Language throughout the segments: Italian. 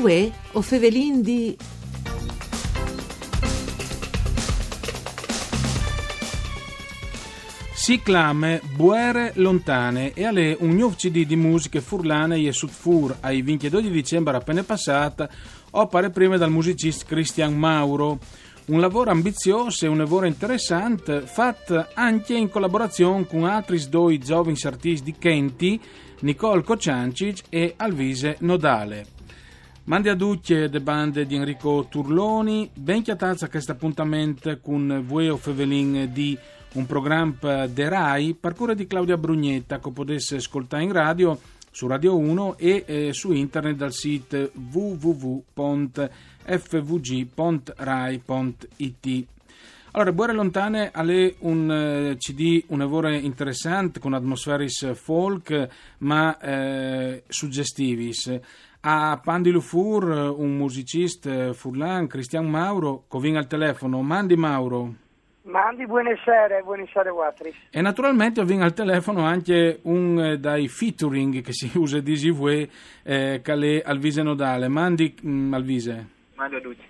Uè, o Fevelin di... Si clame Buere Lontane e alle un nuovo CD di musiche furlane e sudfur ai 22 di dicembre appena passata opere prime dal musicista Christian Mauro. Un lavoro ambizioso e un lavoro interessante fatto anche in collaborazione con altri due giovani artisti di Kenti, Nicole Kociancic e Alvise Nodale. Mandi a tutti le bande di Enrico Turloni, ben chiatazza questo appuntamento con Vueo Fevelin di un programma de RAI, parcura di Claudia Brugnetta che potesse ascoltare in radio su Radio 1 e eh, su internet dal sito www.fvg.rai.it. Allora, Buore Lontane ha un uh, CD, un lavoro interessante con atmosferis folk ma eh, suggestivis. A Pandi Lufur, un musicista furlan, Cristian Mauro, covin al telefono. Mandi Mauro. Mandi, buonasera, buonasera Watris. E naturalmente ho al telefono anche un eh, dai featuring che si usa di Zivue, eh, Calais Alvise Nodale. Mandi mm, Alvise. Mandi a tutti.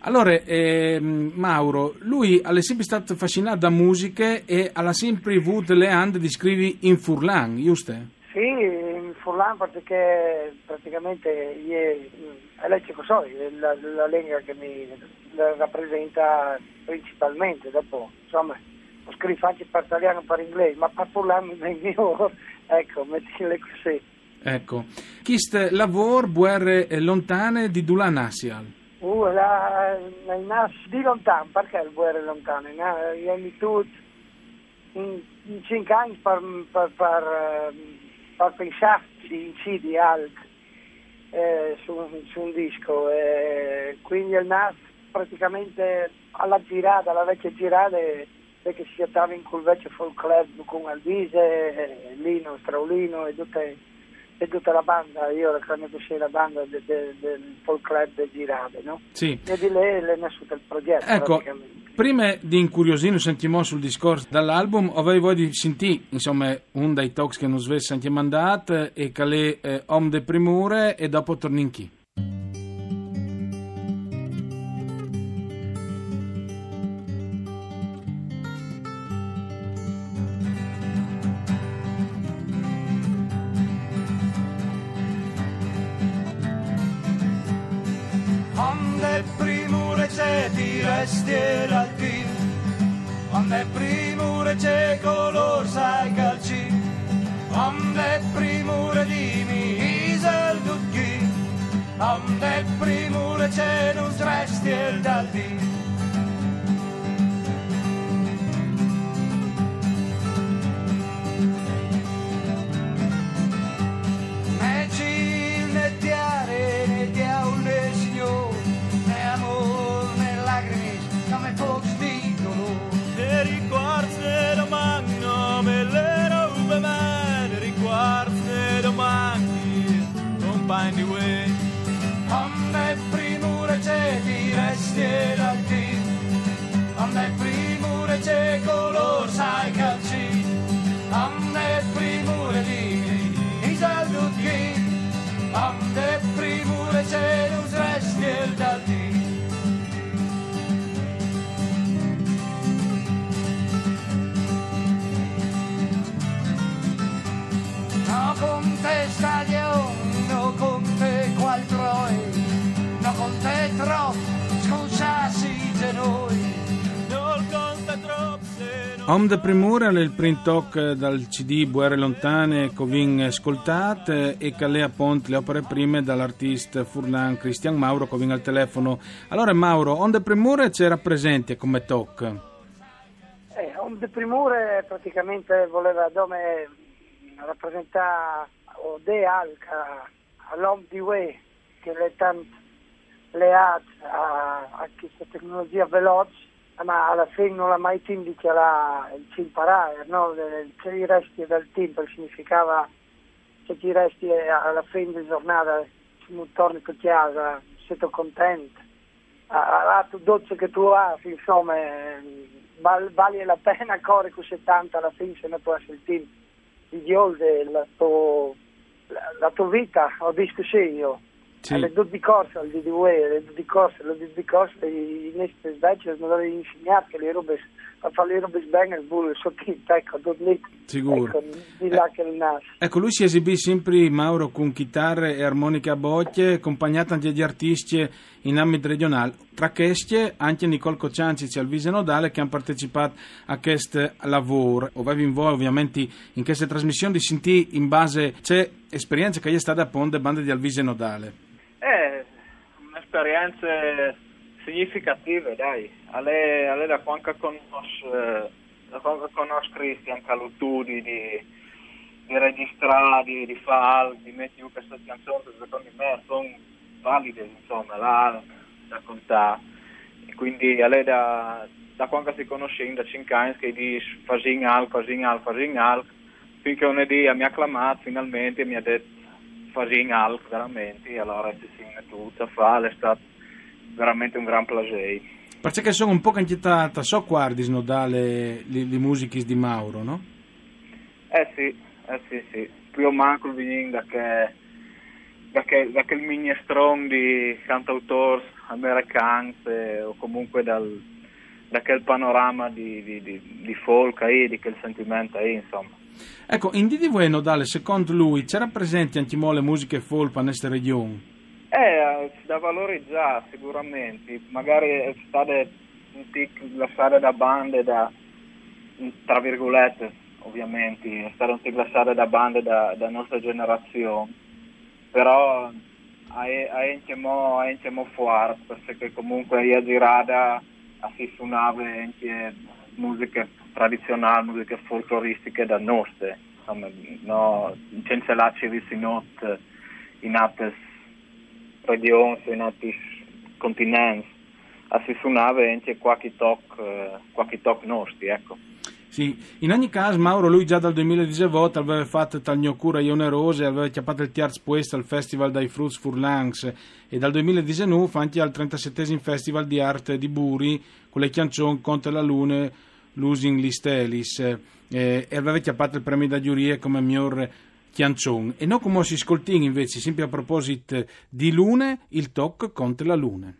Allora, eh, Mauro, lui è sempre stato affascinato da musiche e ha sempre avuto le ande di scrivere in furlan, giusto? Sì, furlan perché praticamente è la so, la, la lingua che mi rappresenta principalmente, dopo insomma ho scritto anche per italiano e per inglese, ma per furlan mi mio, ecco, mettile così. Ecco, questo lavoro, guerre lontane di Dulan Asial. Uh, la, nas di lontano, perché il guerre lontano? Io mi tutto in, in cinque anni per, per, per, per pensarci in di alt eh, su, su, un disco. Eh, quindi il nas praticamente alla girata, alla vecchia girata, perché si stava in quel vecchio folk club con Alvise, eh, Lino, Straulino e tutte e tutta la banda, io quando c'è la banda de, de, del folk club del Girave, no? Sì. E di lei è nasciuto il progetto. Ecco, prima di incuriosire sentiamo sul discorso dall'album, avrei voglia di sentire, insomma, un dei talks che non svesse anche mandato e che è eh, Om de Primure e dopo torni in chi. Vestiere al team quando è primure c'è color sai calci quando è primure di misel tutti quando è primure non resti il dal 啊 Om de Primura il print talk dal CD Buere Lontane Covin ascoltate e Calea Pont le opere prime dall'artista Furlan Cristian Mauro Covin al telefono. Allora Mauro, Om de Primura c'era presente come talk? Eh, Om de Primura praticamente voleva dove rappresentare o de alca all'Om di Way che le tant le ha a, a questa tecnologia veloce ma alla fine non l'ha mai indicato il imparare, no? se ti resti del tempo significava se ti resti alla fine della giornata non torni a casa, sei contento. A tu dolce che tu hai, insomma, val, vale la pena correre con 70 alla fine se non può essere il tempo di Dio la, la, la tua vita, ho visto sì io. Sì. alle due di corsa, al DDW, alle due di corsa, alle due di corsa, i nostri non avevi insegnato che le robe, a fare le robe bene, il bullo, il sottile, ecco, due Sicuro. ecco, di là che il naso. Ecco, lui si esibì sempre, Mauro, con chitarre e armonica a bocce, accompagnato anche di artisti in ambito regionale. Tra questi, anche Nicole Cociancic e Alvise Nodale che hanno partecipato a questo lavoro. Ovviamente in voi, ovviamente, in queste trasmissioni di sentì in base, c'è esperienza che è stata a Ponte bande di Alvise Nodale. Eh, un'esperienza significativa, dai. Alle, alle da quando conosco, da quando conosco Cristian Calutudi di, di registrare, di, di fare, di mettere queste canzoni secondo me sono valide, insomma, là da contare. E quindi alle da, da quando si conosce da 5 anni che dice facing al, facing al, facing al, finché un dì mi ha acclamato finalmente e mi ha detto facing al veramente, allora ci si è tutto a fare, è stato veramente un gran piacere. Perché sono un po' inquietata, so guardi Snodale le, le musiche di Mauro, no? Eh sì, eh sì, sì. Più manco il vignin da che da che, da che il minestrone di cantautori americani eh, o comunque dal, da quel panorama di, di, di, di folk ahí, di quel sentimento insomma. Ecco, in DDV Nodale, secondo lui, c'era presente anche mo le musiche folk in queste regioni? Eh, da valorizzare sicuramente, magari è stata un tic lasciare da bande da, tra virgolette, ovviamente, è stato un tic lasciare da bande da, da nostra generazione, però anche mo, anche mo fuori, perché comunque io girata si suonava anche musiche tradizionali, musiche folcloristiche da nostre, insomma, no, senza la not in altre regioni, in altri continenti, si suonava anche qualche tocco, qualche tocco nostri, ecco. Sì, in ogni caso Mauro lui già dal 2018 aveva fatto tal Gnocura Ione Rose, aveva chiappato il Tiarz Puesto al Festival dai Fruits Furlangs. E dal 2019 anche al 37 Festival di Arte di Buri con le canzoni Conte la Lune, Losing Listelis eh, e aveva chiappato il premio da giuria come miglior canzone e non come si ascoltino invece, sempre a proposito di Lune, il toc Conte la Lune.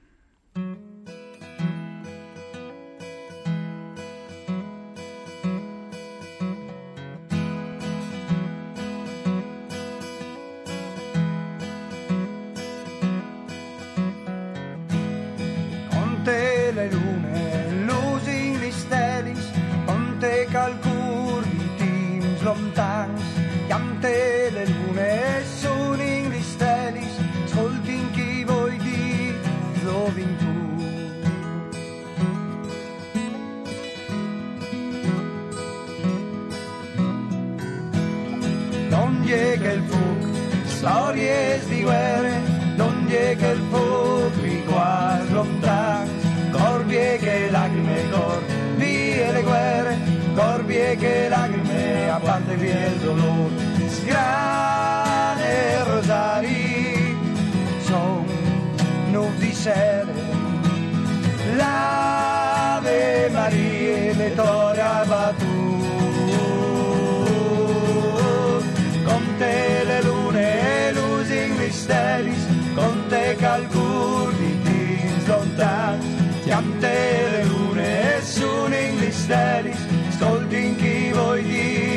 Dovin tu. Non llega il fuoco, storie di guerre, non llega il fuoco, riguardo lontano, corvi e che lacrime, corvi e le guerre, corvi e che lacrime, a parte via il dolore, sere, l'Ave Maria, le tore abbattute, con te le lune, losing misteris, con te calcul di teams lontans, chiam te le lune, suning misteris, scolding chi voi di,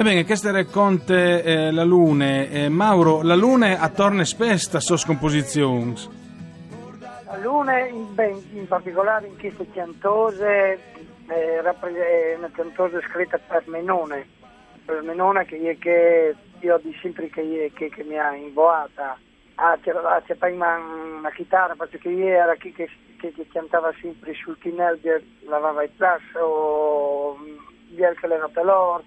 Ebbene, questo racconta eh, la Lune. Eh, Mauro, la Lune attorna spesta sue scomposizioni. La Luna, in, beh, in particolare in queste cantose, eh, è una cantosa scritta per Menone, per Menone che, che io di sempre che, che, che mi ha invoata a cercare una chitarra perché io era chi che, che, che cantava sempre sul tinel, lavava il plas o bien che le pelor,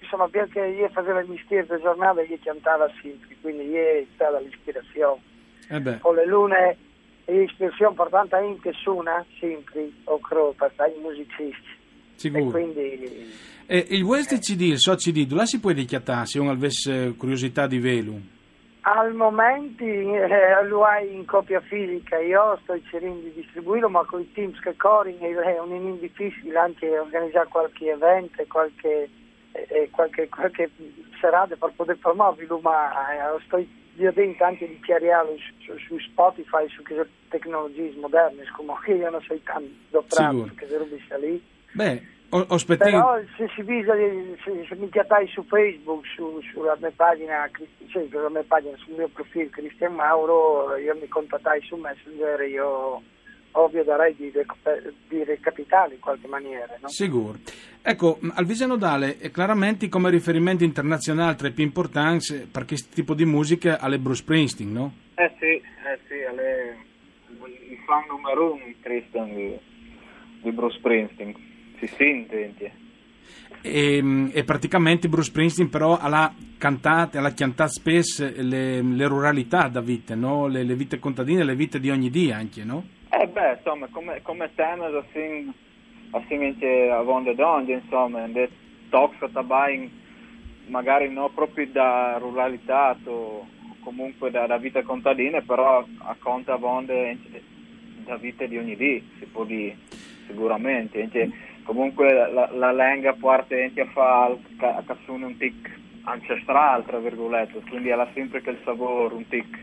insomma bien che io faceva il mestiere di giornata io cantava sempre, quindi io è stata l'ispirazione Eh con le lune e ispirazione portante anche suona sempre o credo per i musicisti e sicuro. quindi E il West CD, il so CD, dove si può dichiarare se uno avesse curiosità di velo? Al momento eh, lo hai in copia fisica io sto cercando di distribuirlo ma con i teams che corrono è un po' difficile anche organizzare qualche evento qualche e, e qualche, qualche serata per poter promuoverlo, ma eh, sto vedendo anche di chiariarlo su, su, Spotify, su queste tecnologie moderne, come che io non so tanto doprato, perché se robe lì. Beh, Aspetti... Però se si visa, se, se mi chiatai su Facebook, su, sulla mia pagina, cioè, sulla mia pagina, sul mio profilo Cristian Mauro, io mi contattai su Messenger e io ovvio darei di, di recapitare in qualche maniera. No? Sicuro. Ecco, al Vise Nodale è chiaramente come riferimento internazionale tra i più importanti per questo tipo di musica alle Bruce Springsteen, no? Eh sì, eh sì, alle, il fan numero uno Christian di, di Bruce Springsteen si sente. E, ehm, e, praticamente Bruce Springsteen però ha cantato, ha cantato spesso le, le, ruralità da vite, no? le, le, vite contadine, le vite di ogni dia anche, no? Eh beh, insomma, come, come tema assim, assim anche a vonde donde, insomma, de toxa tabai magari non proprio da ruralità o comunque da, da vita contadina, però a conta vonde da vita di ogni dia, si può dire, sicuramente. Anche, comunque la, la lenga parte a fare a cassone un tic ancestrale, tra virgolette, quindi ha sempre quel sapore, un tic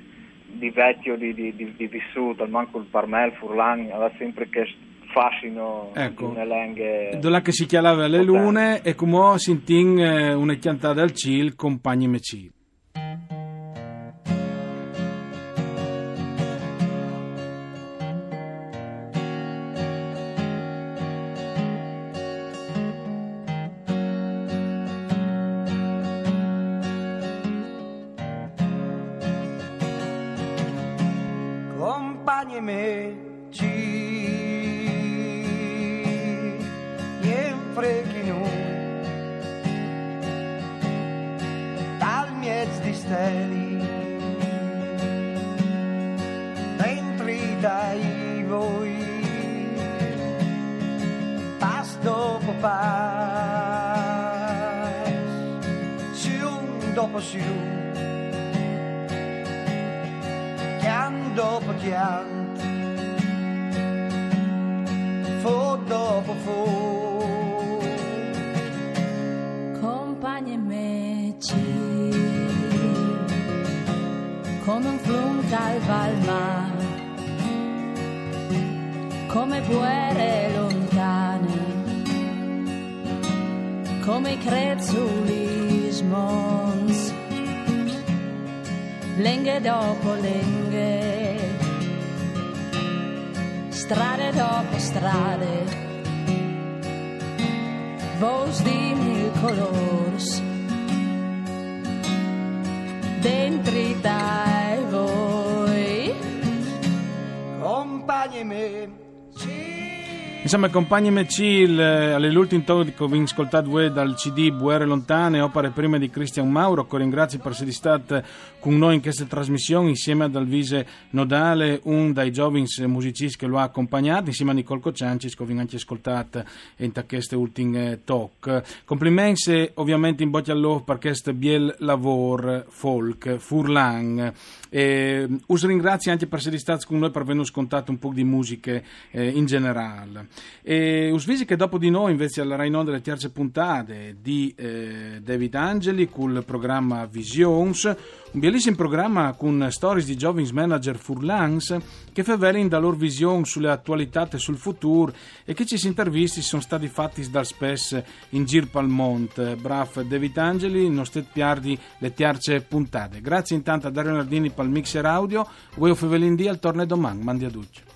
di vecchio, di, di, di, di vissuto, manco il parmel, furlan, ha sempre questo fascino ecco. di lenghe. Dove che si chiamava le lune e come si intin eh, una chiantata al cil, compagni mecil. Ien frechino dal miez di steli dentri dai voi. Pas dopo pas. Siun dopo siun chian dopo chian come crezzuli smons lenghe dopo lenghe strade dopo strade, voz di mil colors, dentro dai voi, compagni me Insomma, compagni Mecil, eh, all'ultimo tocco vi ascoltate voi dal CD Buere Lontane, opere prime di Cristian Mauro, che ringrazio per essere stato con noi in questa trasmissione insieme ad Alvise Nodale, un dai giovani musicisti che lo ha accompagnato, insieme a Nicole Cociancis, che vi anche ascoltato in queste ultime talk. Complimenti ovviamente in bocca all'uovo per questo biel lavoro folk, Furlan. E, us ringrazio anche per essere stati con noi per averci scontato un po' di musiche eh, in generale. E us visi che dopo di noi invece alla Rai delle terze puntate di eh, David Angeli col programma Visions, un bellissimo programma con stories di Jovings Manager Furlans che fa velin da loro visione sulle attualità e sul futuro e che ci si intervisti sono stati fatti dal spes in gir pal mont. Braf David Angeli, non stet piardi le terze puntate. Grazie intanto a Dario Nardini il mixer audio, voi o al torne domani, mandi a duce.